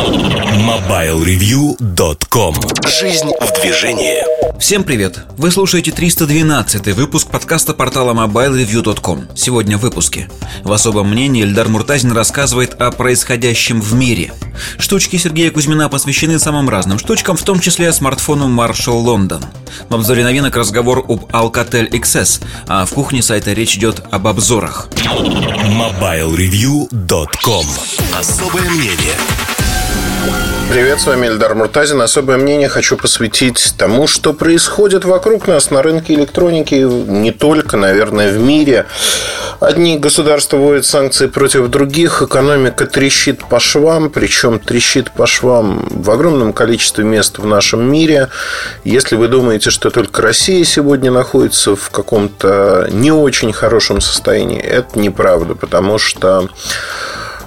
MobileReview.com Жизнь в движении. Всем привет! Вы слушаете 312 выпуск подкаста портала MobileReview.com Сегодня в выпуске. В особом мнении Эльдар Муртазин рассказывает о происходящем в мире. Штучки Сергея Кузьмина посвящены самым разным штучкам, в том числе смартфону Marshall London. В обзоре новинок разговор об Alcatel XS А в кухне сайта речь идет об обзорах. MobileReview.com Особое мнение Привет, с вами Эльдар Муртазин. Особое мнение хочу посвятить тому, что происходит вокруг нас на рынке электроники, не только, наверное, в мире. Одни государства вводят санкции против других, экономика трещит по швам, причем трещит по швам в огромном количестве мест в нашем мире. Если вы думаете, что только Россия сегодня находится в каком-то не очень хорошем состоянии, это неправда, потому что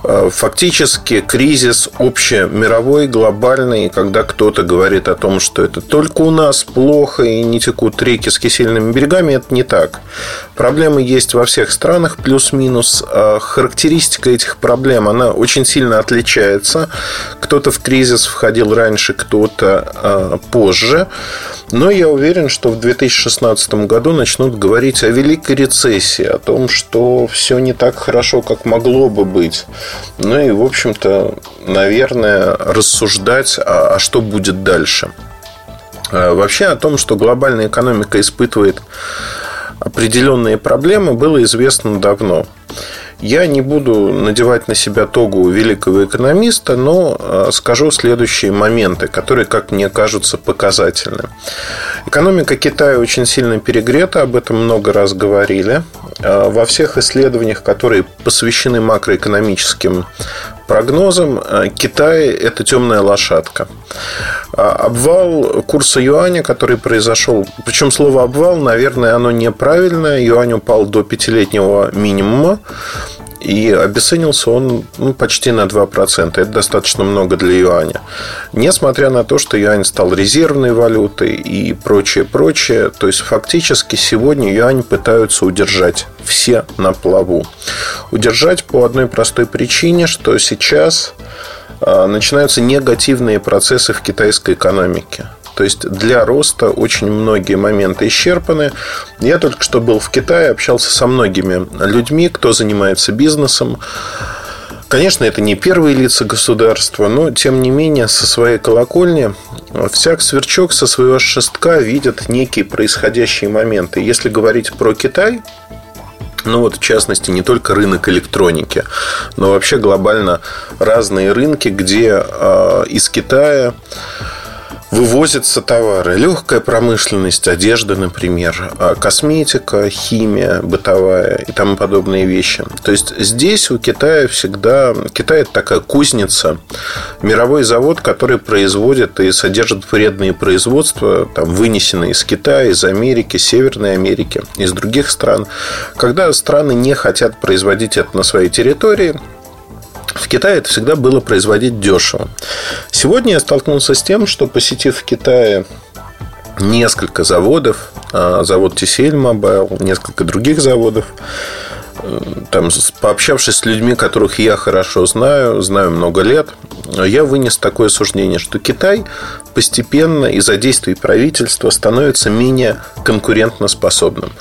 фактически кризис общемировой, глобальный, когда кто-то говорит о том, что это только у нас плохо и не текут реки с кисельными берегами, это не так. Проблемы есть во всех странах, плюс-минус. А характеристика этих проблем, она очень сильно отличается. Кто-то в кризис входил раньше, кто-то а, позже. Но я уверен, что в 2016 году начнут говорить о великой рецессии, о том, что все не так хорошо, как могло бы быть. Ну и, в общем-то, наверное, рассуждать, а, а что будет дальше. А, вообще о том, что глобальная экономика испытывает определенные проблемы, было известно давно. Я не буду надевать на себя тогу великого экономиста, но а, скажу следующие моменты, которые, как мне кажутся, показательны. Экономика Китая очень сильно перегрета, об этом много раз говорили. А, во всех исследованиях, которые посвящены макроэкономическим прогнозам, а, Китай – это темная лошадка. Обвал курса юаня, который произошел, причем слово обвал, наверное, оно неправильное. Юань упал до пятилетнего минимума. И обесценился он ну, почти на 2%. Это достаточно много для юаня. Несмотря на то, что юань стал резервной валютой и прочее, прочее. То есть, фактически сегодня юань пытаются удержать все на плаву. Удержать по одной простой причине, что сейчас а, начинаются негативные процессы в китайской экономике. То есть для роста очень многие моменты исчерпаны. Я только что был в Китае, общался со многими людьми, кто занимается бизнесом. Конечно, это не первые лица государства, но тем не менее со своей колокольни всяк сверчок со своего шестка видит некие происходящие моменты. Если говорить про Китай, ну вот, в частности, не только рынок электроники, но вообще глобально разные рынки, где э, из Китая вывозятся товары. Легкая промышленность, одежда, например, а косметика, химия бытовая и тому подобные вещи. То есть здесь у Китая всегда... Китай – это такая кузница, мировой завод, который производит и содержит вредные производства, там, вынесенные из Китая, из Америки, Северной Америки, из других стран. Когда страны не хотят производить это на своей территории, в Китае это всегда было производить дешево. Сегодня я столкнулся с тем, что посетив в Китае несколько заводов, а, завод TCL Mobile, несколько других заводов, там, пообщавшись с людьми, которых я хорошо знаю, знаю много лет, я вынес такое суждение, что Китай постепенно из-за действий правительства становится менее конкурентоспособным.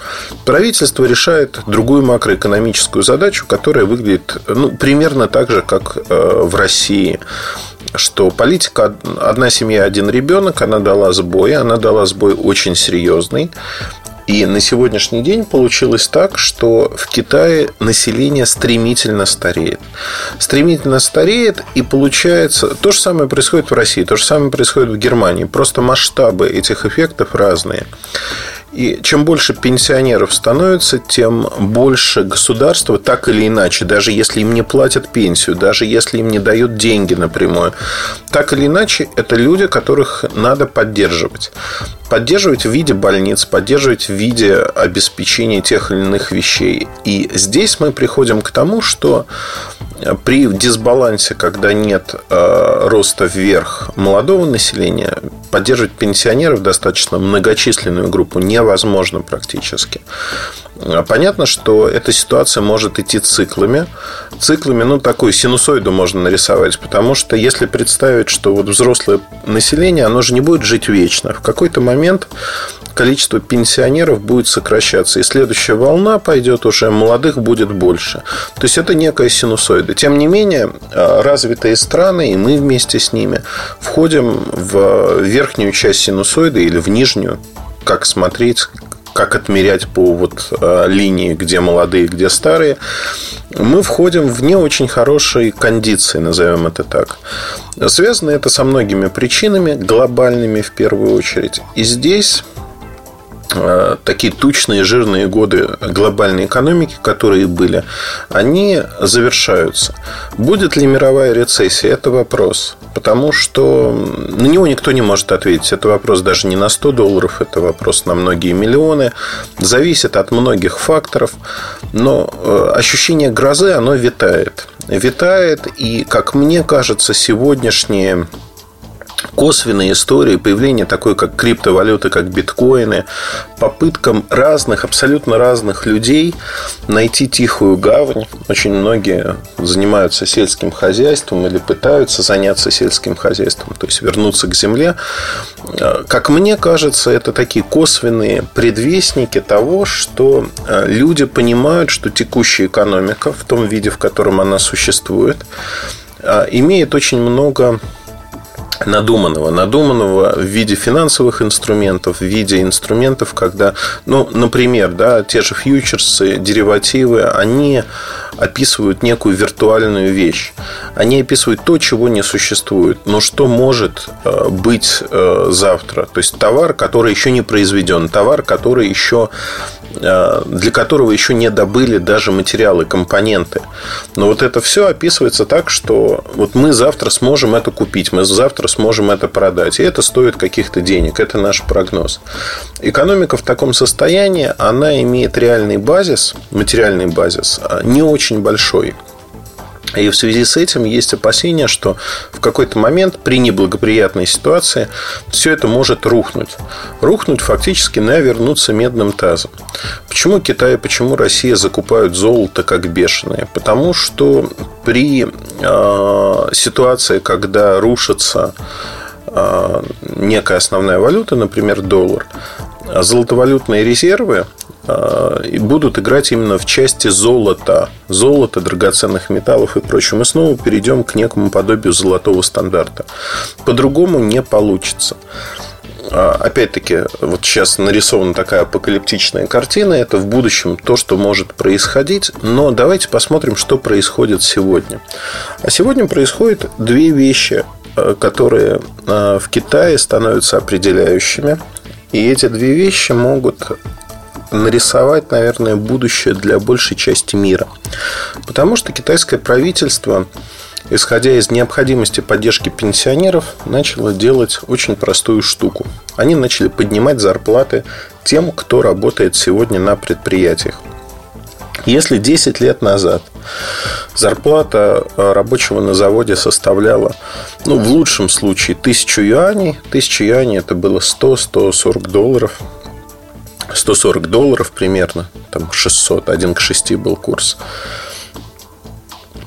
Правительство решает другую макроэкономическую задачу, которая выглядит ну, примерно так же, как э, в России что политика «одна семья, один ребенок», она дала сбой, она дала сбой очень серьезный. И на сегодняшний день получилось так, что в Китае население стремительно стареет. Стремительно стареет, и получается... То же самое происходит в России, то же самое происходит в Германии. Просто масштабы этих эффектов разные. И чем больше пенсионеров становится, тем больше государство, так или иначе, даже если им не платят пенсию, даже если им не дают деньги напрямую, так или иначе, это люди, которых надо поддерживать. Поддерживать в виде больниц, поддерживать в виде обеспечения тех или иных вещей. И здесь мы приходим к тому, что при дисбалансе, когда нет э, роста вверх молодого населения, поддерживать пенсионеров достаточно многочисленную группу не невозможно практически. А понятно, что эта ситуация может идти циклами. Циклами, ну, такую синусоиду можно нарисовать, потому что если представить, что вот взрослое население, оно же не будет жить вечно. В какой-то момент количество пенсионеров будет сокращаться, и следующая волна пойдет уже, молодых будет больше. То есть это некая синусоида. Тем не менее, а, развитые страны, и мы вместе с ними, входим в верхнюю часть синусоиды или в нижнюю, как смотреть, как отмерять по вот а, линии, где молодые, где старые, мы входим в не очень хорошие кондиции, назовем это так. Связано это со многими причинами, глобальными в первую очередь. И здесь Э, такие тучные, жирные годы глобальной экономики, которые были, они завершаются. Будет ли мировая рецессия? Это вопрос. Потому что на него никто не может ответить. Это вопрос даже не на 100 долларов, это вопрос на многие миллионы. Зависит от многих факторов. Но э, ощущение грозы, оно витает. Витает, и, как мне кажется, сегодняшние косвенные истории появления такой, как криптовалюты, как биткоины, попыткам разных, абсолютно разных людей найти тихую гавань. Очень многие занимаются сельским хозяйством или пытаются заняться сельским хозяйством, то есть вернуться к земле. Как мне кажется, это такие косвенные предвестники того, что э, люди понимают, что текущая экономика в том виде, в котором она существует, э, имеет очень много надуманного. Надуманного в виде финансовых инструментов, в виде инструментов, когда, ну, например, да, те же фьючерсы, деривативы, они описывают некую виртуальную вещь. Они описывают то, чего не существует. Но что может э, быть э, завтра? То есть товар, который еще не произведен, товар, который еще для которого еще не добыли даже материалы, компоненты. Но вот это все описывается так, что вот мы завтра сможем это купить, мы завтра сможем это продать. И это стоит каких-то денег. Это наш прогноз. Экономика в таком состоянии, она имеет реальный базис, материальный базис, а не очень большой. И в связи с этим есть опасения, что в какой-то момент при неблагоприятной ситуации все это может рухнуть. Рухнуть фактически навернуться медным тазом. Почему Китай и почему Россия закупают золото как бешеные? Потому что при э, ситуации, когда рушится э, некая основная валюта, например, доллар, золотовалютные резервы а, и будут играть именно в части золота, золота, драгоценных металлов и прочего. Мы снова перейдем к некому подобию золотого стандарта. По-другому не получится. А, опять-таки, вот сейчас нарисована такая апокалиптичная картина. Это в будущем то, что может происходить. Но давайте посмотрим, что происходит сегодня. А сегодня происходят две вещи, а, которые в Китае становятся определяющими. И эти две вещи могут нарисовать, наверное, будущее для большей части мира. Потому что китайское правительство, исходя из необходимости поддержки пенсионеров, начало делать очень простую штуку. Они начали поднимать зарплаты тем, кто работает сегодня на предприятиях. Если 10 лет назад зарплата рабочего на заводе составляла, ну, в лучшем случае, 1000 юаней, 1000 юаней это было 100-140 долларов, 140 долларов примерно, там 600, 1 к 6 был курс,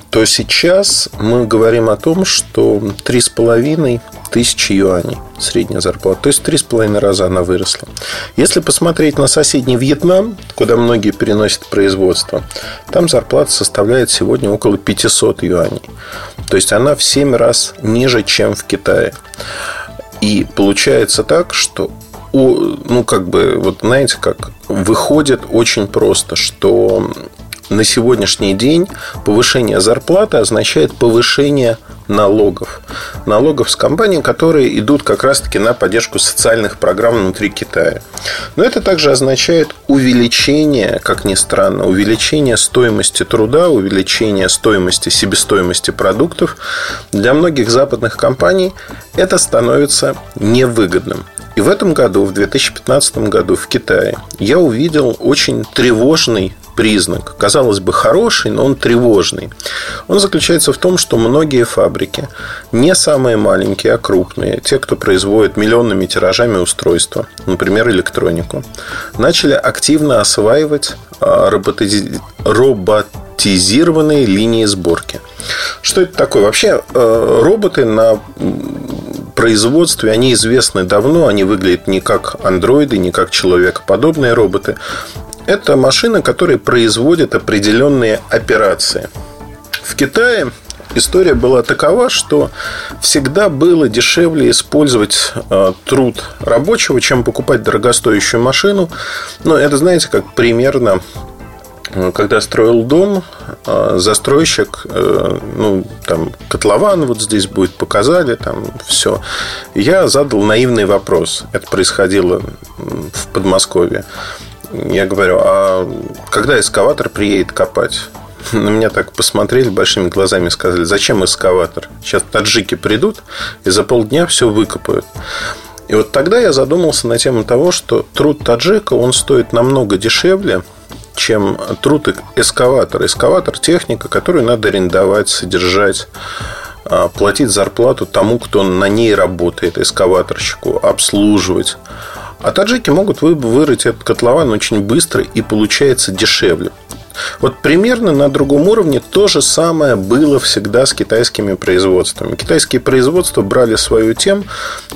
то сейчас мы говорим о том, что 3,5 тысячи юаней средняя зарплата. То есть 3,5 раза она выросла. Если посмотреть на соседний Вьетнам, куда многие переносят производство, там зарплата составляет сегодня около 500 юаней. То есть она в 7 раз ниже, чем в Китае. И получается так, что ну, как бы, вот знаете, как выходит очень просто, что на сегодняшний день повышение зарплаты означает повышение налогов. Налогов с компаний, которые идут как раз-таки на поддержку социальных программ внутри Китая. Но это также означает увеличение, как ни странно, увеличение стоимости труда, увеличение стоимости, себестоимости продуктов. Для многих западных компаний это становится невыгодным. И в этом году, в 2015 году в Китае, я увидел очень тревожный признак. Казалось бы, хороший, но он тревожный. Он заключается в том, что многие фабрики, не самые маленькие, а крупные, те, кто производит миллионными тиражами устройства, например, электронику, начали активно осваивать а, роботизированные линии сборки. Что это такое? Вообще, э, роботы на производстве, они известны давно, они выглядят не как андроиды, не как человекоподобные роботы. Это машины, которые производят определенные операции. В Китае история была такова, что всегда было дешевле использовать э, труд рабочего, чем покупать дорогостоящую машину. Но это, знаете, как примерно Э, когда строил дом, э, застройщик, ну, там, котлован вот здесь будет, показали, там, все. Я задал наивный вопрос. Это происходило в Подмосковье. Я говорю, а когда эскаватор приедет копать? На меня так посмотрели большими глазами и сказали, зачем эскаватор? Сейчас таджики придут и за полдня все выкопают. И вот тогда я задумался на тему того, что труд таджика, он стоит намного дешевле, чем труд эскаватора. Эскаватор – техника, которую надо арендовать, содержать, а, платить зарплату тому, кто на ней работает, эскаваторщику, обслуживать. А таджики могут вырыть этот котлован очень быстро и получается дешевле. Вот примерно на другом уровне то же самое было всегда с китайскими производствами. Китайские производства брали свою тем,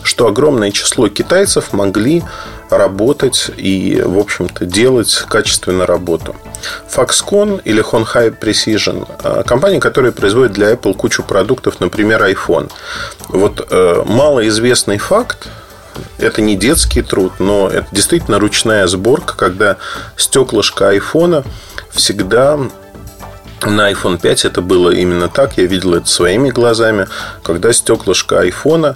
что огромное число китайцев могли работать и, в общем-то, делать качественно работу. Foxconn или Honhai Precision – компания, которая производит для Apple кучу продуктов, например, iPhone. Вот э, малоизвестный факт, это не детский труд, но это действительно ручная сборка, когда стеклышко айфона всегда на iPhone 5 это было именно так. Я видел это своими глазами, когда стеклышко айфона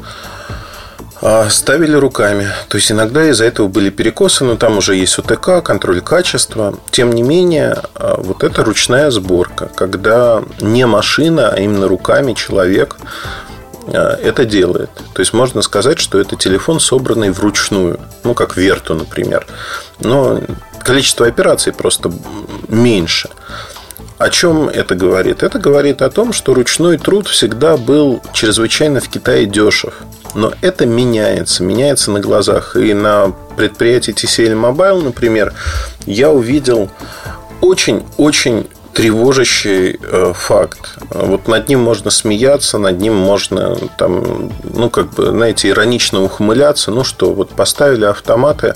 а, ставили руками. То есть иногда из-за этого были перекосы, но там уже есть ОТК, контроль качества. Тем не менее, а, вот это ручная сборка, когда не машина, а именно руками человек это делает. То есть можно сказать, что это телефон, собранный вручную, ну как Верту, например. Но количество операций просто меньше. О чем это говорит? Это говорит о том, что ручной труд всегда был чрезвычайно в Китае дешев. Но это меняется, меняется на глазах. И на предприятии TCL Mobile, например, я увидел очень-очень тревожащий э, факт. Вот над ним можно смеяться, над ним можно там, ну, как бы, знаете, иронично ухмыляться. Ну что, вот поставили автоматы,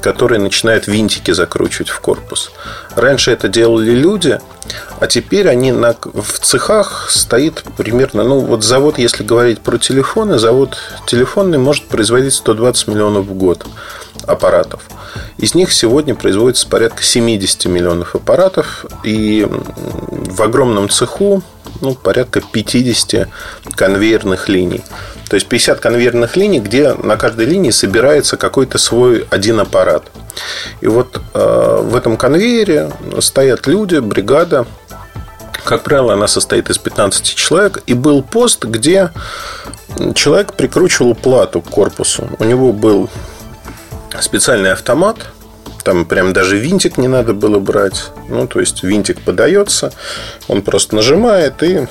которые начинают винтики закручивать в корпус. Раньше это делали люди, а теперь они на, в цехах стоит примерно, ну, вот завод, если говорить про телефоны, завод телефонный может производить 120 миллионов в год аппаратов. Из них сегодня производится порядка 70 миллионов аппаратов. И в огромном цеху ну, порядка 50 конвейерных линий. То есть 50 конвейерных линий, где на каждой линии собирается какой-то свой один аппарат. И вот э, в этом конвейере стоят люди, бригада. Как правило, она состоит из 15 человек. И был пост, где человек прикручивал плату к корпусу. У него был специальный автомат, там прям даже винтик не надо было брать. Ну, то есть винтик подается, он просто нажимает и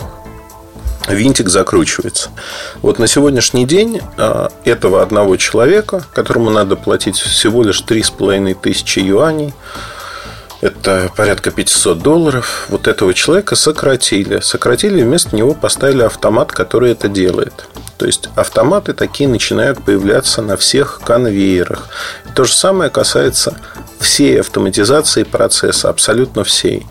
винтик закручивается. Вот на сегодняшний день а, этого одного человека, которому надо платить всего лишь 3,5 тысячи юаней, это порядка 500 долларов. Вот этого человека сократили. Сократили, вместо него поставили автомат, который это делает. То есть автоматы такие начинают появляться на всех конвейерах. То же самое касается всей автоматизации процесса, абсолютно всей.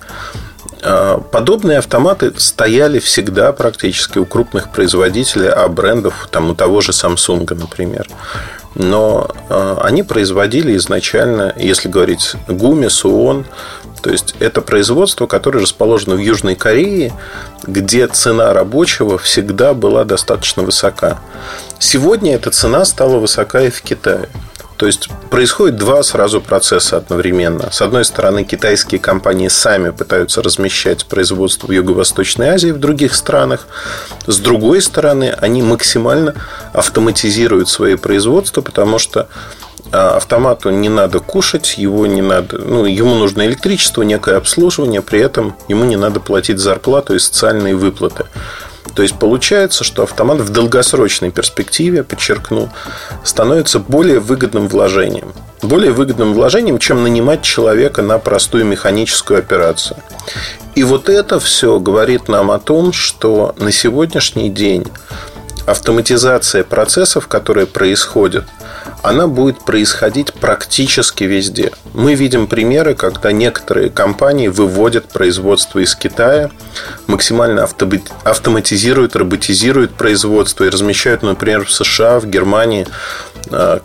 А, подобные автоматы стояли всегда практически у крупных производителей, а брендов, там, у того же Samsung, например. Но а, они производили изначально, если говорить Гуми, Суон, то есть это производство, которое расположено в Южной Корее, где цена рабочего всегда была достаточно высока. Сегодня эта цена стала высока и в Китае. То есть происходит два сразу процесса одновременно. С одной стороны, китайские компании сами пытаются размещать производство в Юго-Восточной Азии в других странах. С другой стороны, они максимально автоматизируют свои производства, потому что а, автомату не надо кушать, его не надо, ну, ему нужно электричество, некое обслуживание, при этом ему не надо платить зарплату и социальные выплаты. То есть получается, что автомат в долгосрочной перспективе, подчеркну, становится более выгодным вложением. Более выгодным вложением, чем нанимать человека на простую механическую операцию. И вот это все говорит нам о том, что на сегодняшний день автоматизация процессов, которые происходят, она будет происходить практически везде. Мы видим примеры, когда некоторые компании выводят производство из Китая, максимально автоматизируют, роботизируют производство и размещают, например, в США, в Германии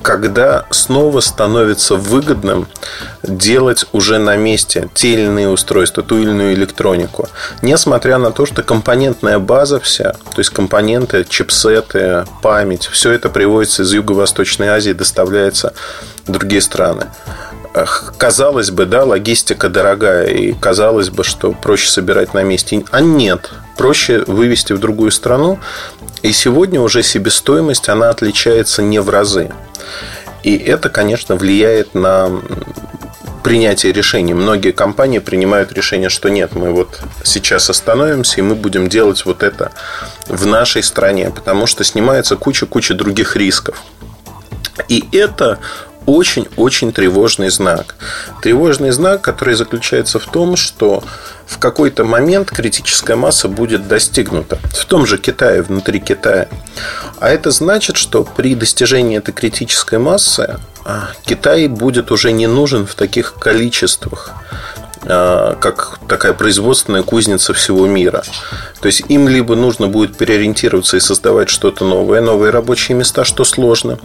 когда снова становится выгодным делать уже на месте те или иные устройства, ту или иную электронику. Несмотря на то, что компонентная база вся, то есть компоненты, чипсеты, память, все это приводится из Юго-Восточной Азии, доставляется в другие страны казалось бы, да, логистика дорогая, и казалось бы, что проще собирать на месте. А нет, проще вывести в другую страну. И сегодня уже себестоимость, она отличается не в разы. И это, конечно, влияет на принятие решений. Многие компании принимают решение, что нет, мы вот сейчас остановимся, и мы будем делать вот это в нашей стране, потому что снимается куча-куча других рисков. И это очень-очень тревожный знак. Тревожный знак, который заключается в том, что в какой-то момент критическая масса будет достигнута. В том же Китае, внутри Китая. А это значит, что при достижении этой критической массы а, Китай будет уже не нужен в таких количествах. А, как такая производственная кузница всего мира. То есть им либо нужно будет переориентироваться и создавать что-то новое, новые рабочие места, что сложно,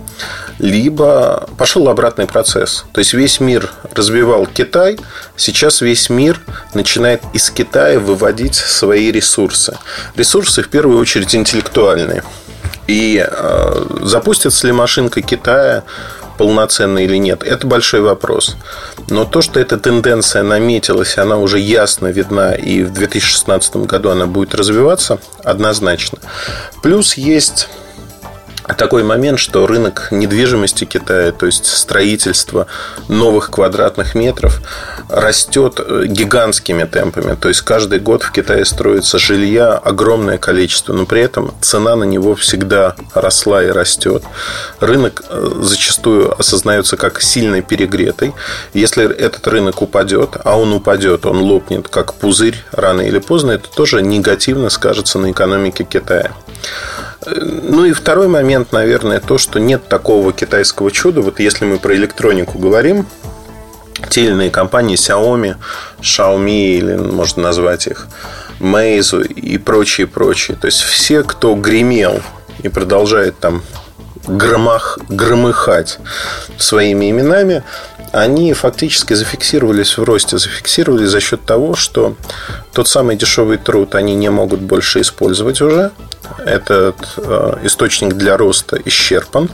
либо пошел обратный процесс. То есть весь мир развивал Китай, сейчас весь мир начинает из Китая выводить свои ресурсы. Ресурсы в первую очередь интеллектуальные. И э, запустится ли машинка Китая полноценно или нет, это большой вопрос. Но то, что эта тенденция наметилась, она уже ясно видна, и в 2016 году она будет развиваться, однозначно. Плюс есть такой момент, что рынок недвижимости Китая, то есть строительство новых квадратных метров, растет э, гигантскими темпами. То есть каждый год в Китае строится жилья огромное количество, но при этом цена на него всегда росла и растет. Рынок э, зачастую осознается как сильно перегретый. Если этот рынок упадет, а он упадет, он лопнет как пузырь рано или поздно, это тоже негативно скажется на экономике Китая. Ну и второй момент, наверное, то, что нет такого китайского чуда. Вот если мы про электронику говорим, те или иные компании Xiaomi, Xiaomi или можно назвать их Meizu и прочие, прочие. То есть все, кто гремел и продолжает там громах, громыхать своими именами, они фактически зафиксировались в росте, зафиксировались за счет того, что тот самый дешевый труд они не могут больше использовать уже. Этот э, источник для роста исчерпан.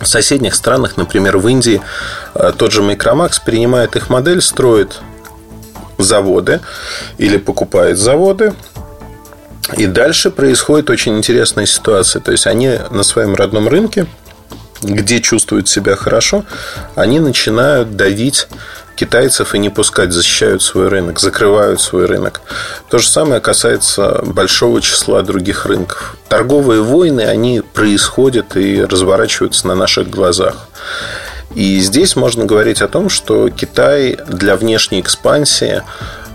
В соседних странах, например, в Индии, э, тот же Micromax принимает их модель, строит заводы или покупает заводы, и дальше происходит очень интересная ситуация. То есть они на своем родном рынке где чувствуют себя хорошо, они начинают давить китайцев и не пускать, защищают свой рынок, закрывают свой рынок. То же самое касается большого числа других рынков. Торговые войны, они происходят и разворачиваются на наших глазах. И здесь можно говорить о том, что Китай для внешней экспансии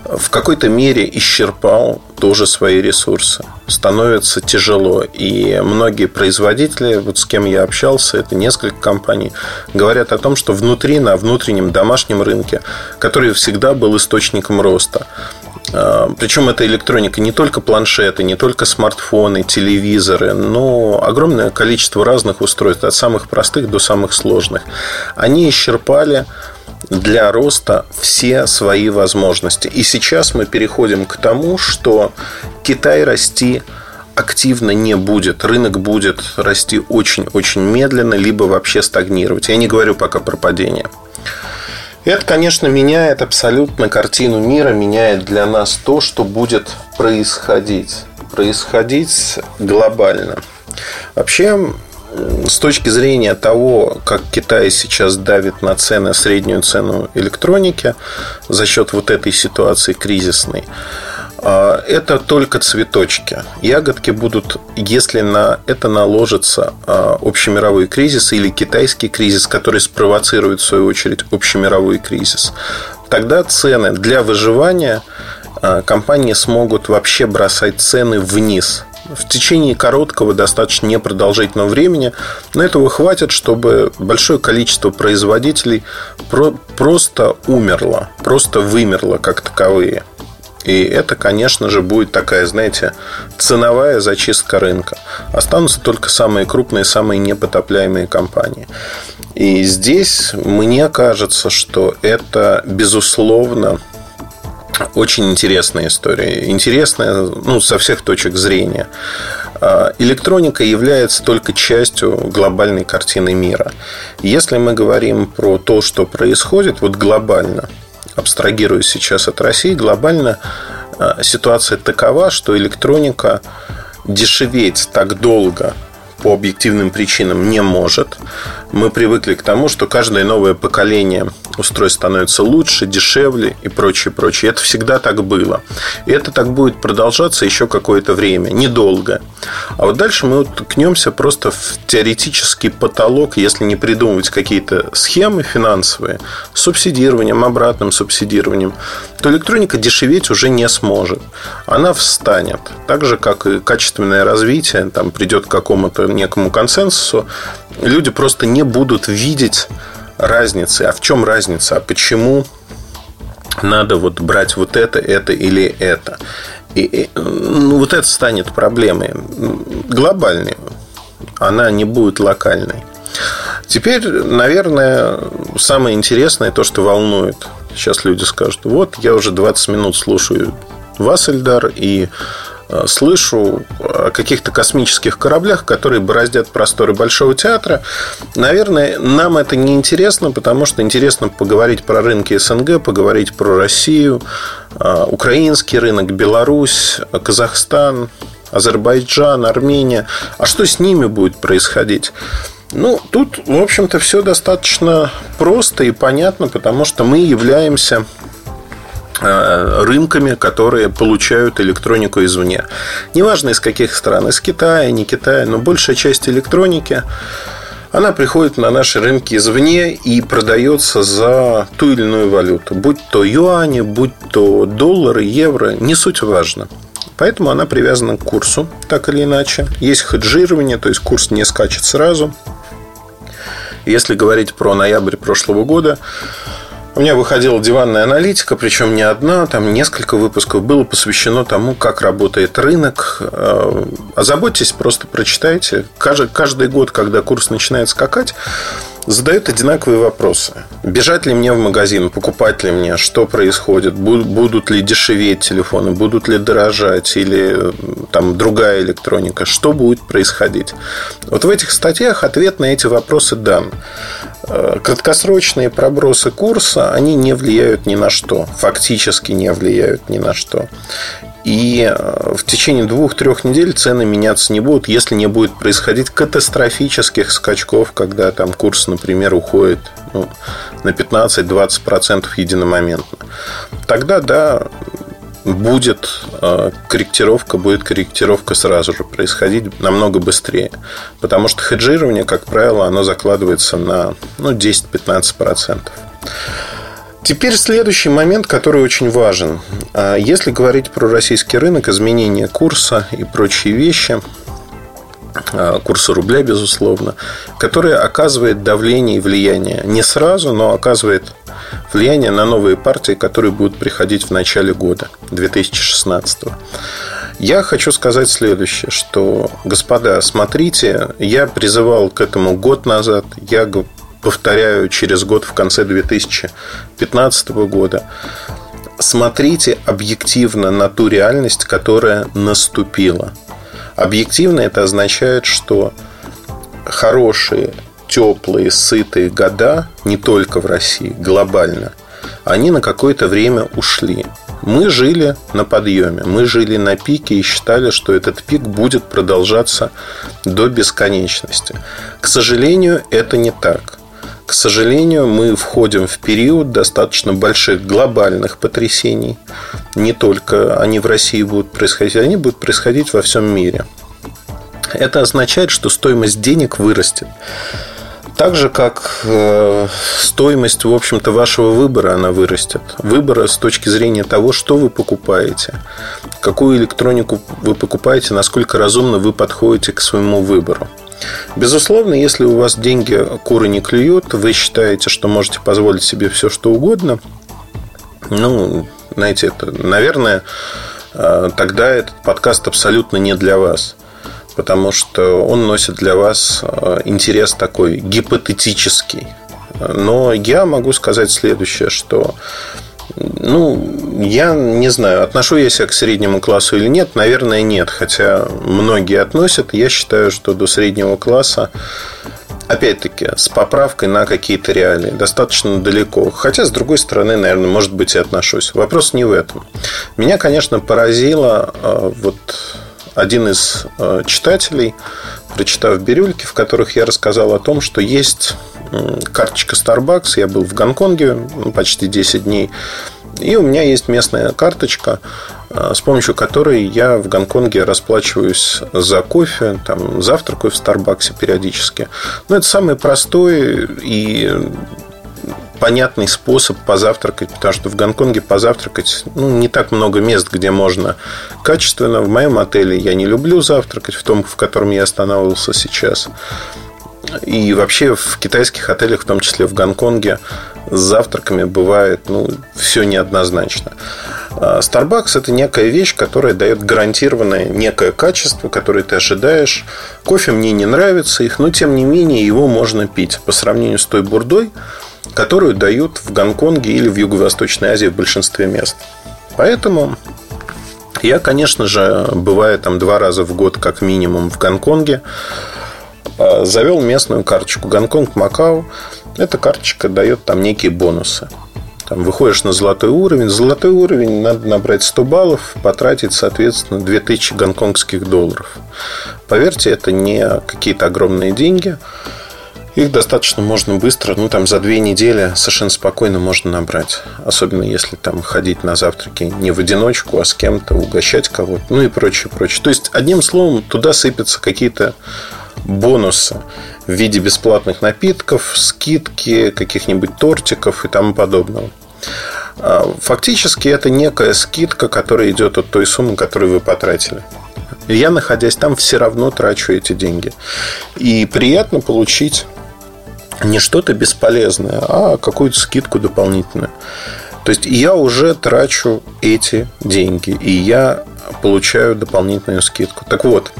в какой-то мере исчерпал тоже свои ресурсы. Становится тяжело. И многие производители, вот с кем я общался, это несколько компаний, говорят о том, что внутри, на внутреннем домашнем рынке, который всегда был источником роста, а, причем это электроника не только планшеты, не только смартфоны, телевизоры, но огромное количество разных устройств, от самых простых до самых сложных. Они исчерпали для роста все свои возможности. И сейчас мы переходим к тому, что Китай расти активно не будет. Рынок будет расти очень-очень медленно, либо вообще стагнировать. Я не говорю пока про падение. Это, конечно, меняет абсолютно картину мира, меняет для нас то, что будет происходить. Происходить глобально. Вообще, с точки зрения того, как Китай сейчас давит на цены, среднюю цену электроники за счет вот этой ситуации кризисной, а, это только цветочки. Ягодки будут, если на это наложится а, общемировой кризис или китайский кризис, который спровоцирует, в свою очередь, общемировой кризис, тогда цены для выживания а, компании смогут вообще бросать цены вниз в течение короткого, достаточно непродолжительного времени. Но этого хватит, чтобы большое количество производителей просто умерло, просто вымерло как таковые. И это, конечно же, будет такая, знаете, ценовая зачистка рынка. Останутся только самые крупные, самые непотопляемые компании. И здесь мне кажется, что это, безусловно, очень интересная история. Интересная ну, со всех точек зрения. А, электроника является только частью глобальной картины мира. Если мы говорим про то, что происходит вот глобально, абстрагируясь сейчас от России, глобально а, ситуация такова, что электроника дешеветь так долго по объективным причинам не может. Мы привыкли к тому, что каждое новое поколение устройств становится лучше, дешевле и прочее, прочее. Это всегда так было. И это так будет продолжаться еще какое-то время, недолго. А вот дальше мы уткнемся просто в теоретический потолок, если не придумывать какие-то схемы финансовые, субсидированием, обратным субсидированием, то электроника дешеветь уже не сможет. Она встанет. Так же, как и качественное развитие, там придет к какому-то некому консенсусу, люди просто не будут видеть разницы. А в чем разница? А почему надо вот брать вот это, это или это? И, ну, вот это станет проблемой глобальной. Она не будет локальной. Теперь, наверное, самое интересное, то, что волнует. Сейчас люди скажут, вот, я уже 20 минут слушаю вас, Эльдар, и слышу о каких-то космических кораблях, которые бороздят просторы Большого театра. Наверное, нам это не интересно, потому что интересно поговорить про рынки СНГ, поговорить про Россию, э, украинский рынок, Беларусь, Казахстан, Азербайджан, Армения. А что с ними будет происходить? Ну, тут, в общем-то, все достаточно просто и понятно, потому что мы являемся Э, рынками, которые получают электронику извне. Неважно из каких стран, из Китая, не Китая, но большая часть электроники она приходит на наши рынки извне и продается за ту или иную валюту. Будь то юани, будь то доллары, евро, не суть важно. Поэтому она привязана к курсу, так или иначе. Есть хеджирование, то есть курс не скачет сразу. Если говорить про ноябрь прошлого года, у меня выходила диванная аналитика, причем не одна, там несколько выпусков было посвящено тому, как работает рынок. Э, озаботьтесь, просто прочитайте. Каждый, каждый год, когда курс начинает скакать, задают одинаковые вопросы. Бежать ли мне в магазин, покупать ли мне, что происходит, будут ли дешеветь телефоны, будут ли дорожать или там другая электроника, что будет происходить. Вот в этих статьях ответ на эти вопросы дан. Э, краткосрочные пробросы курса, они не влияют ни на что, фактически не влияют ни на что. И э, в течение двух-трех недель цены меняться не будут, если не будет происходить катастрофических скачков, когда там курс, например, уходит ну, на 15-20% единомоментно. Тогда, да, будет э, корректировка, будет корректировка сразу же происходить намного быстрее. Потому что хеджирование, как правило, оно закладывается на ну, 10-15%. Теперь следующий момент, который очень важен. А если говорить про российский рынок, изменение курса и прочие вещи, а, курса рубля, безусловно, который оказывает давление и влияние не сразу, но оказывает влияние на новые партии, которые будут приходить в начале года 2016. Я хочу сказать следующее, что, господа, смотрите, я призывал к этому год назад, я повторяю, через год в конце 2015 года. Смотрите объективно на ту реальность, которая наступила. Объективно это означает, что хорошие, теплые, сытые года не только в России, глобально, они на какое-то время ушли. Мы жили на подъеме, мы жили на пике и считали, что этот пик будет продолжаться до бесконечности. К сожалению, это не так. К сожалению, мы входим в период достаточно больших глобальных потрясений. Не только они в России будут происходить, они будут происходить во всем мире. Это означает, что стоимость денег вырастет. Так же, как э, стоимость, в общем-то, вашего выбора, она вырастет. Выбора с точки зрения того, что вы покупаете, какую электронику вы покупаете, насколько разумно вы подходите к своему выбору. Безусловно, если у вас деньги куры не клюют, вы считаете, что можете позволить себе все, что угодно, ну, знаете, это, наверное, э, тогда этот подкаст абсолютно не для вас потому что он носит для вас э, интерес такой гипотетический. Но я могу сказать следующее, что ну, я не знаю, отношу я себя к среднему классу или нет. Наверное, нет. Хотя многие относят. Я считаю, что до среднего класса опять-таки, с поправкой на какие-то реалии. Достаточно далеко. Хотя, с другой стороны, наверное, может быть, и отношусь. Вопрос не в этом. Меня, конечно, поразило э, вот один из э, читателей, прочитав бирюльки, в которых я рассказал о том, что есть карточка Starbucks. Я был в Гонконге почти 10 дней. И у меня есть местная карточка, э, с помощью которой я в Гонконге расплачиваюсь за кофе, там, завтракаю в Старбаксе периодически. Но это самый простой и понятный способ позавтракать, потому что в Гонконге позавтракать ну, не так много мест, где можно качественно. В моем отеле я не люблю завтракать, в том, в котором я останавливался сейчас. И вообще в китайских отелях, в том числе в Гонконге, с завтраками бывает ну, все неоднозначно. А Starbucks – это некая вещь, которая дает гарантированное некое качество, которое ты ожидаешь. Кофе мне не нравится их, но тем не менее его можно пить. По сравнению с той бурдой, которую дают в Гонконге или в Юго-Восточной Азии в большинстве мест. Поэтому я, конечно же, бываю там два раза в год как минимум в Гонконге. А, завел местную карточку Гонконг-Макао. Эта карточка дает там некие бонусы. Там выходишь на золотой уровень. Золотой уровень надо набрать 100 баллов, потратить, соответственно, 2000 гонконгских долларов. Поверьте, это не какие-то огромные деньги. Их достаточно можно быстро, ну там за две недели совершенно спокойно можно набрать. Особенно если там ходить на завтраки не в одиночку, а с кем-то, угощать кого-то, ну и прочее, прочее. То есть, одним словом, туда сыпятся какие-то бонусы в виде бесплатных напитков, скидки, каких-нибудь тортиков и тому подобного. А, фактически это некая скидка, которая идет от той суммы, которую вы потратили. Я, находясь там, все равно трачу эти деньги. И приятно получить не что-то бесполезное, а какую-то скидку дополнительную. То есть я уже трачу эти деньги, и я получаю дополнительную скидку. Так вот,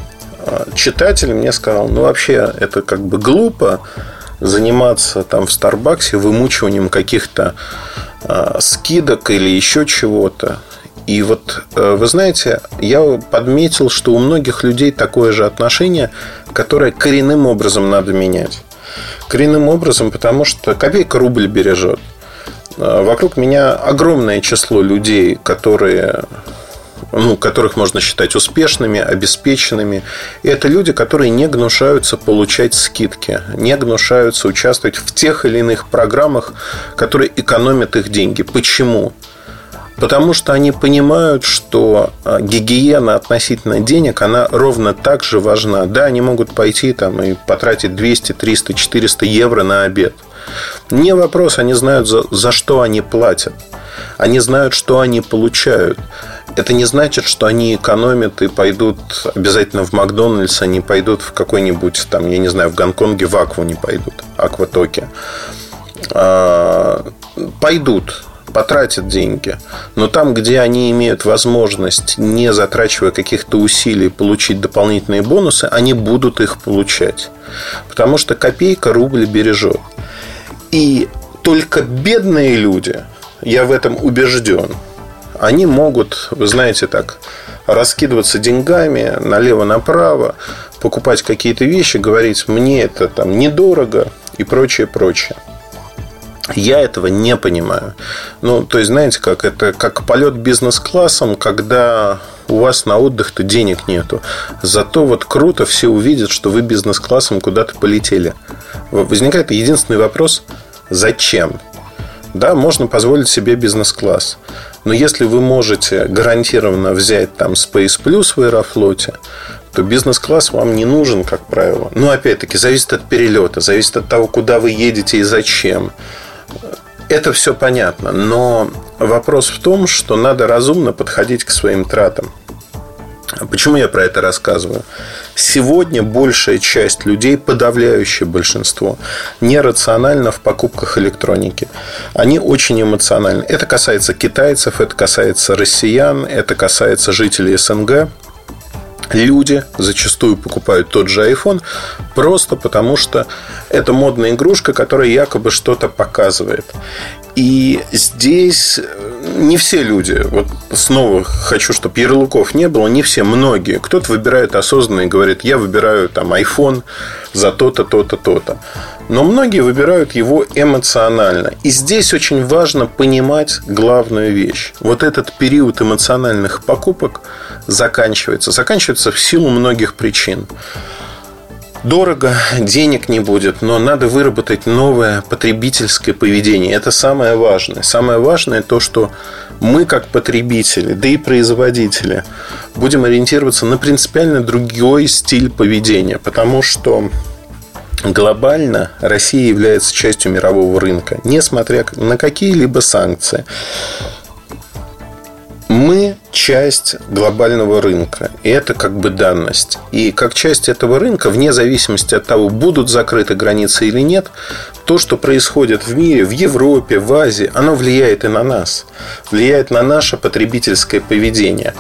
а, читатель мне сказал, ну вообще это как бы глупо заниматься там в Старбаксе вымучиванием каких-то э, скидок или еще чего-то. И вот, э, вы знаете, я подметил, что у многих людей такое же отношение, которое коренным образом надо менять. Коренным образом, потому что копейка рубль бережет. А, вокруг меня огромное число людей, которые ну, которых можно считать успешными, обеспеченными. И это люди, которые не гнушаются получать скидки, не гнушаются участвовать в тех или иных программах, которые экономят их деньги. Почему? Потому что они понимают, что а, гигиена относительно денег, она ровно так же важна. Да, они могут пойти там и потратить 200, 300, 400 евро на обед. Не вопрос, они знают, за, за что они платят. Они знают, что они получают. Это не значит, что они экономят и пойдут обязательно в Макдональдс, они пойдут в какой-нибудь, там, я не знаю, в Гонконге в Акву не пойдут, Акватоке. А, пойдут потратят деньги. Но там, где они имеют возможность, не затрачивая каких-то усилий, получить дополнительные бонусы, они будут их получать. Потому что копейка рубль бережет. И только бедные люди, я в этом убежден, они могут, вы знаете так, раскидываться деньгами налево-направо, покупать какие-то вещи, говорить, мне это там недорого и прочее, прочее. Я этого не понимаю. Ну, то есть, знаете, как это как полет бизнес-классом, когда у вас на отдых-то денег нету. Зато вот круто все увидят, что вы бизнес-классом куда-то полетели. Возникает единственный вопрос – зачем? Да, можно позволить себе бизнес-класс. Но если вы можете гарантированно взять там Space Plus в Аэрофлоте, то бизнес-класс вам не нужен, как правило. Но опять-таки зависит от перелета, зависит от того, куда вы едете и зачем. Это все понятно, но вопрос в том, что надо разумно подходить к своим тратам. Почему я про это рассказываю? Сегодня большая часть людей, подавляющее большинство, нерационально в покупках электроники. Они очень эмоциональны. Это касается китайцев, это касается россиян, это касается жителей СНГ. Люди зачастую покупают тот же iPhone просто потому, что это модная игрушка, которая якобы что-то показывает. И здесь э, не все люди, вот снова хочу, чтобы ярлыков не было, не все, многие. Кто-то выбирает осознанно и говорит, я выбираю там iPhone за то-то, то-то, то-то. Но многие выбирают его эмоционально. И здесь очень важно понимать главную вещь. Вот этот период эмоциональных покупок заканчивается. Заканчивается в силу многих причин дорого, денег не будет, но надо выработать новое потребительское поведение. Это самое важное. Самое важное то, что мы как потребители, да и производители, будем ориентироваться на принципиально другой стиль поведения, потому что глобально Россия является частью мирового рынка, несмотря на какие-либо санкции. Мы часть глобального рынка. И это как бы данность. И как часть этого рынка, вне зависимости от того, будут закрыты границы или нет, то, что происходит в мире, в Европе, в Азии, оно влияет и на нас. Влияет на наше потребительское поведение.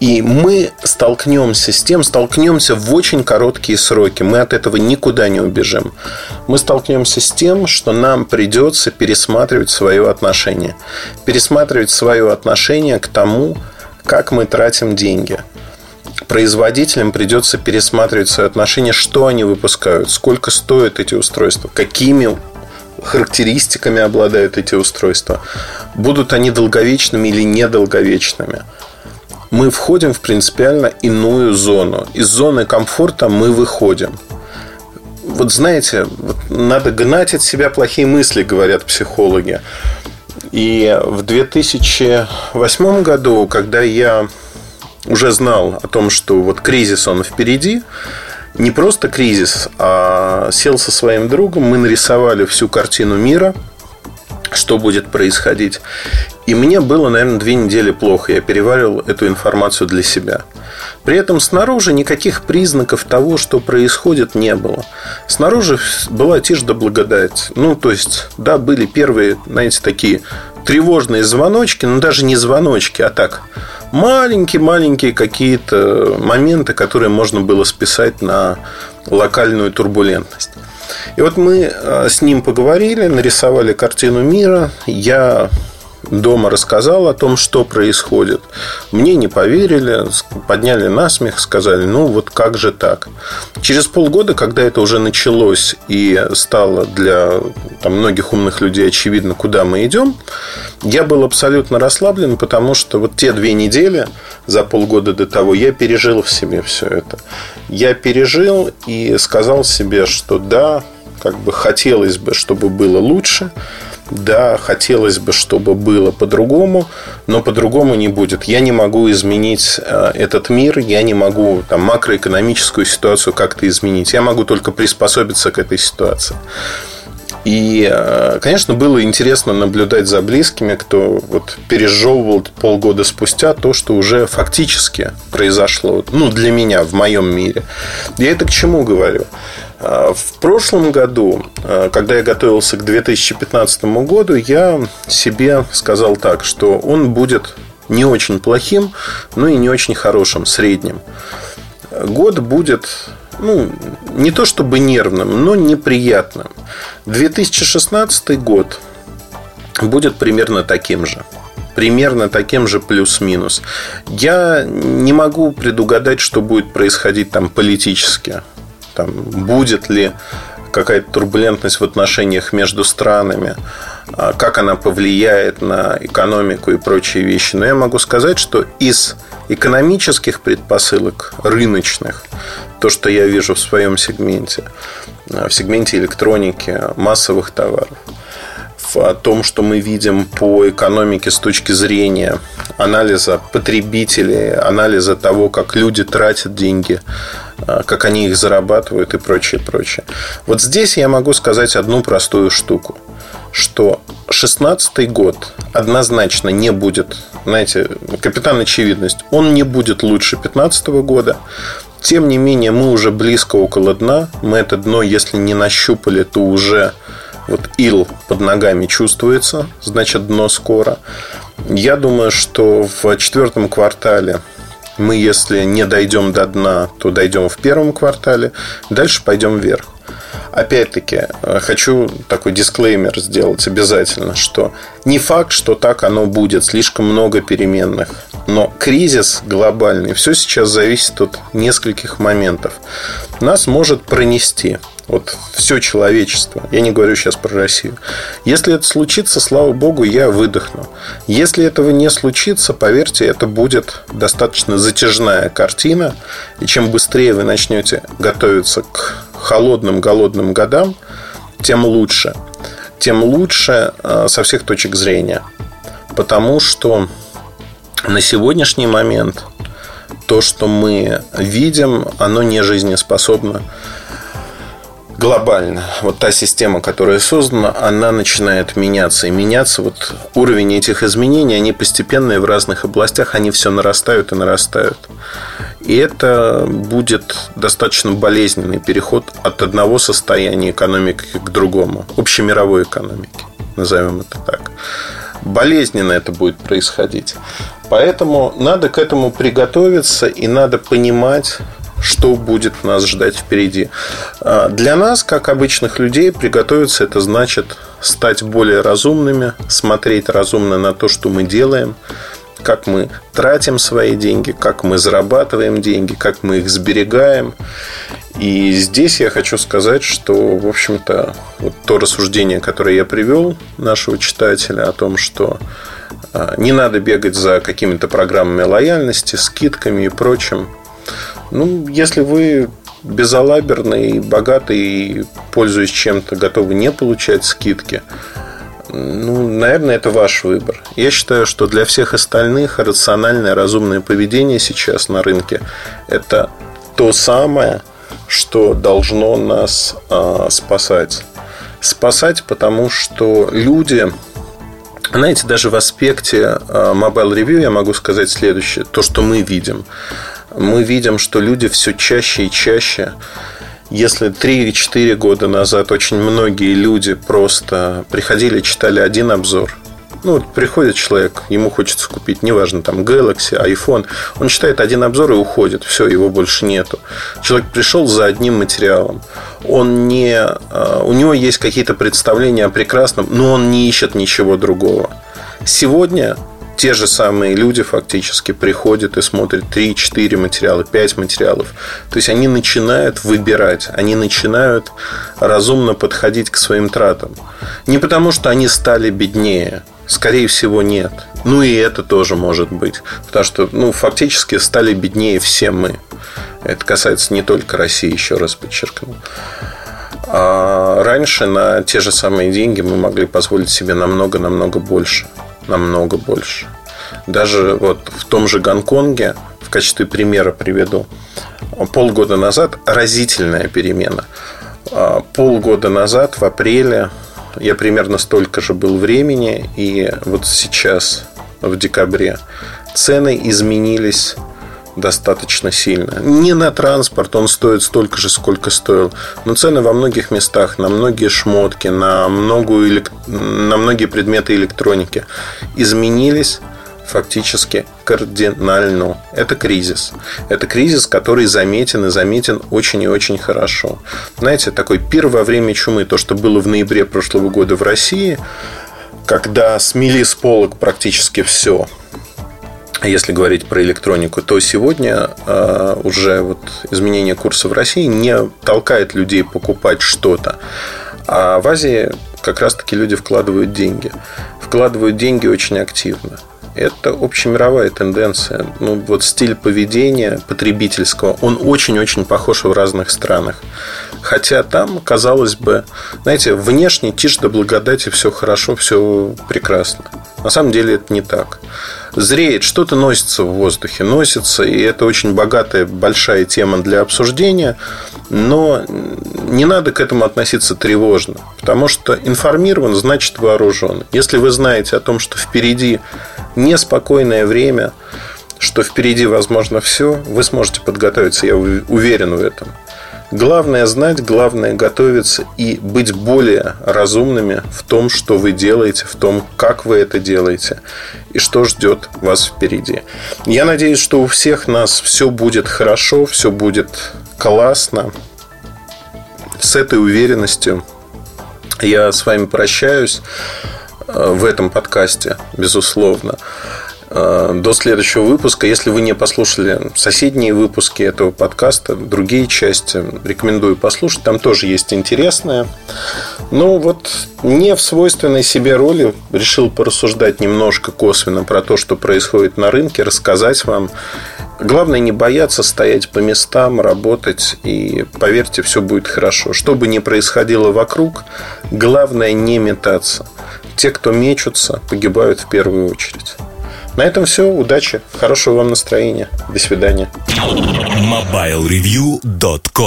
И мы столкнемся с тем, столкнемся в очень короткие сроки. Мы от этого никуда не убежим. Мы столкнемся с тем, что нам придется пересматривать свое отношение. Пересматривать свое отношение к тому, как мы тратим деньги. Производителям придется пересматривать свое отношение, что они выпускают, сколько стоят эти устройства, какими характеристиками обладают эти устройства, будут они долговечными или недолговечными мы входим в принципиально иную зону. Из зоны комфорта мы выходим. Вот знаете, вот надо гнать от себя плохие мысли, говорят психологи. И в 2008 году, когда я уже знал о том, что вот кризис он впереди, не просто кризис, а сел со своим другом, мы нарисовали всю картину мира, что будет происходить. И мне было, наверное, две недели плохо. Я переваривал эту информацию для себя. При этом снаружи никаких признаков того, что происходит, не было. Снаружи была тишь да благодать. Ну, то есть, да, были первые, знаете, такие тревожные звоночки, но даже не звоночки, а так маленькие-маленькие какие-то моменты, которые можно было списать на локальную турбулентность. И вот мы э, с ним поговорили, нарисовали картину мира. Я дома рассказал о том, что происходит. Мне не поверили, подняли насмех, сказали, ну вот как же так. Через полгода, когда это уже началось и стало для там, многих умных людей очевидно, куда мы идем, я был абсолютно расслаблен, потому что вот те две недели за полгода до того я пережил в себе все это. Я пережил и сказал себе, что да, как бы хотелось бы, чтобы было лучше, да, хотелось бы, чтобы было по-другому, но по-другому не будет. Я не могу изменить э, этот мир, я не могу там, макроэкономическую ситуацию как-то изменить. Я могу только приспособиться к этой ситуации. И, э, конечно, было интересно наблюдать за близкими, кто вот пережевывал полгода спустя то, что уже фактически произошло, ну, для меня, в моем мире. Я это к чему говорю? Э, в прошлом году, э, когда я готовился к 2015 году, я себе сказал так, что он будет не очень плохим, но и не очень хорошим, средним. Год будет ну, не то чтобы нервным, но неприятным. 2016 год будет примерно таким же. примерно таким же плюс-минус. Я не могу предугадать, что будет происходить там политически. Там, будет ли какая-то турбулентность в отношениях между странами, а, как она повлияет на экономику и прочие вещи. Но я могу сказать, что из экономических предпосылок рыночных, то, что я вижу в своем сегменте, а, в сегменте электроники, массовых товаров, в том, что мы видим по экономике с точки зрения анализа потребителей, анализа того, как люди тратят деньги, как они их зарабатывают и прочее, прочее. Вот здесь я могу сказать одну простую штуку, что 16 год однозначно не будет, знаете, капитан очевидность, он не будет лучше 15 года. Тем не менее, мы уже близко около дна. Мы это дно, если не нащупали, то уже вот ил под ногами чувствуется, значит, дно скоро. Я думаю, что в четвертом квартале мы, если не дойдем до дна, то дойдем в первом квартале, дальше пойдем вверх. Опять-таки, э, хочу такой дисклеймер сделать обязательно, что не факт, что так оно будет, слишком много переменных. Но кризис глобальный, все сейчас зависит от нескольких моментов. Нас может пронести вот все человечество. Я не говорю сейчас про Россию. Если это случится, слава богу, я выдохну. Если этого не случится, поверьте, это будет достаточно затяжная картина. И чем быстрее вы начнете готовиться к холодным, голодным годам, тем лучше. Тем лучше э, со всех точек зрения. Потому что на сегодняшний момент то, что мы видим, оно не жизнеспособно глобально. Вот та система, которая создана, она начинает меняться. И меняться вот уровень этих изменений, они постепенные в разных областях, они все нарастают и нарастают. И это будет достаточно болезненный переход от одного состояния экономики к другому, общемировой экономики, назовем это так. Болезненно это будет происходить. Поэтому надо к этому приготовиться и надо понимать, что будет нас ждать впереди. А, для нас, как обычных людей, приготовиться это значит стать более разумными, смотреть разумно на то, что мы делаем, как мы тратим свои деньги, как мы зарабатываем деньги, как мы их сберегаем. И здесь я хочу сказать, что, в общем-то, вот то рассуждение, которое я привел нашего читателя о том, что а, не надо бегать за какими-то программами лояльности, скидками и прочим. Ну, если вы безалаберный, богатый и, пользуясь чем-то, готовы не получать скидки, ну, наверное, это ваш выбор. Я считаю, что для всех остальных рациональное, разумное поведение сейчас на рынке – это то самое, что должно нас э, спасать. Спасать, потому что люди, знаете, даже в аспекте э, Mobile Review я могу сказать следующее. То, что мы видим – мы видим, что люди все чаще и чаще если 3-4 года назад очень многие люди просто приходили, читали один обзор, ну, вот приходит человек, ему хочется купить, неважно, там, Galaxy, iPhone, он читает один обзор и уходит, все, его больше нету. Человек пришел за одним материалом, он не, а, у него есть какие-то представления о прекрасном, но он не ищет ничего другого. Сегодня те же самые люди фактически приходят и смотрят 3-4 материала, 5 материалов. То есть они начинают выбирать, они начинают разумно подходить к своим тратам. Не потому, что они стали беднее, Скорее всего, нет. Ну и это тоже может быть. Потому что, ну, фактически стали беднее все мы. Это касается не только России, еще раз подчеркну. А раньше на те же самые деньги мы могли позволить себе намного-намного больше намного больше. Даже вот в том же Гонконге, в качестве примера приведу, полгода назад разительная перемена. А, полгода назад, в апреле, я примерно столько же был времени, и вот сейчас, в декабре, цены изменились достаточно сильно. Не на транспорт, он стоит столько же, сколько стоил. Но цены во многих местах, на многие шмотки, на, многую, на многие предметы электроники изменились фактически кардинально. Это кризис. Это кризис, который заметен и заметен очень и очень хорошо. Знаете, такой пир во время чумы, то, что было в ноябре прошлого года в России, когда смели с полок практически все, если говорить про электронику, то сегодня э, уже вот изменение курса в России не толкает людей покупать что-то. А в Азии как раз-таки люди вкладывают деньги. Вкладывают деньги очень активно. Это общемировая тенденция. Ну, вот стиль поведения потребительского, он очень-очень похож в разных странах. Хотя там, казалось бы, знаете, внешне тишь до благодати, все хорошо, все прекрасно. На самом деле это не так. Зреет, что-то носится в воздухе, носится, и это очень богатая, большая тема для обсуждения, но не надо к этому относиться тревожно, потому что информирован значит вооружен. Если вы знаете о том, что впереди неспокойное время, что впереди возможно все, вы сможете подготовиться, я уверен в этом. Главное знать, главное готовиться и быть более разумными в том, что вы делаете, в том, как вы это делаете и что ждет вас впереди. Я надеюсь, что у всех нас все будет хорошо, все будет классно. С этой уверенностью я с вами прощаюсь в этом подкасте, безусловно. Э, до следующего выпуска. Если вы не послушали соседние выпуски этого подкаста, другие части, рекомендую послушать. Там тоже есть интересное. Но вот не в свойственной себе роли решил порассуждать немножко косвенно про то, что происходит на рынке, рассказать вам. Главное не бояться стоять по местам, работать, и поверьте, все будет хорошо. Что бы ни происходило вокруг, главное не метаться. Те, кто мечутся, погибают в первую очередь. На этом все. Удачи. Хорошего вам настроения. До свидания. MobileReview.com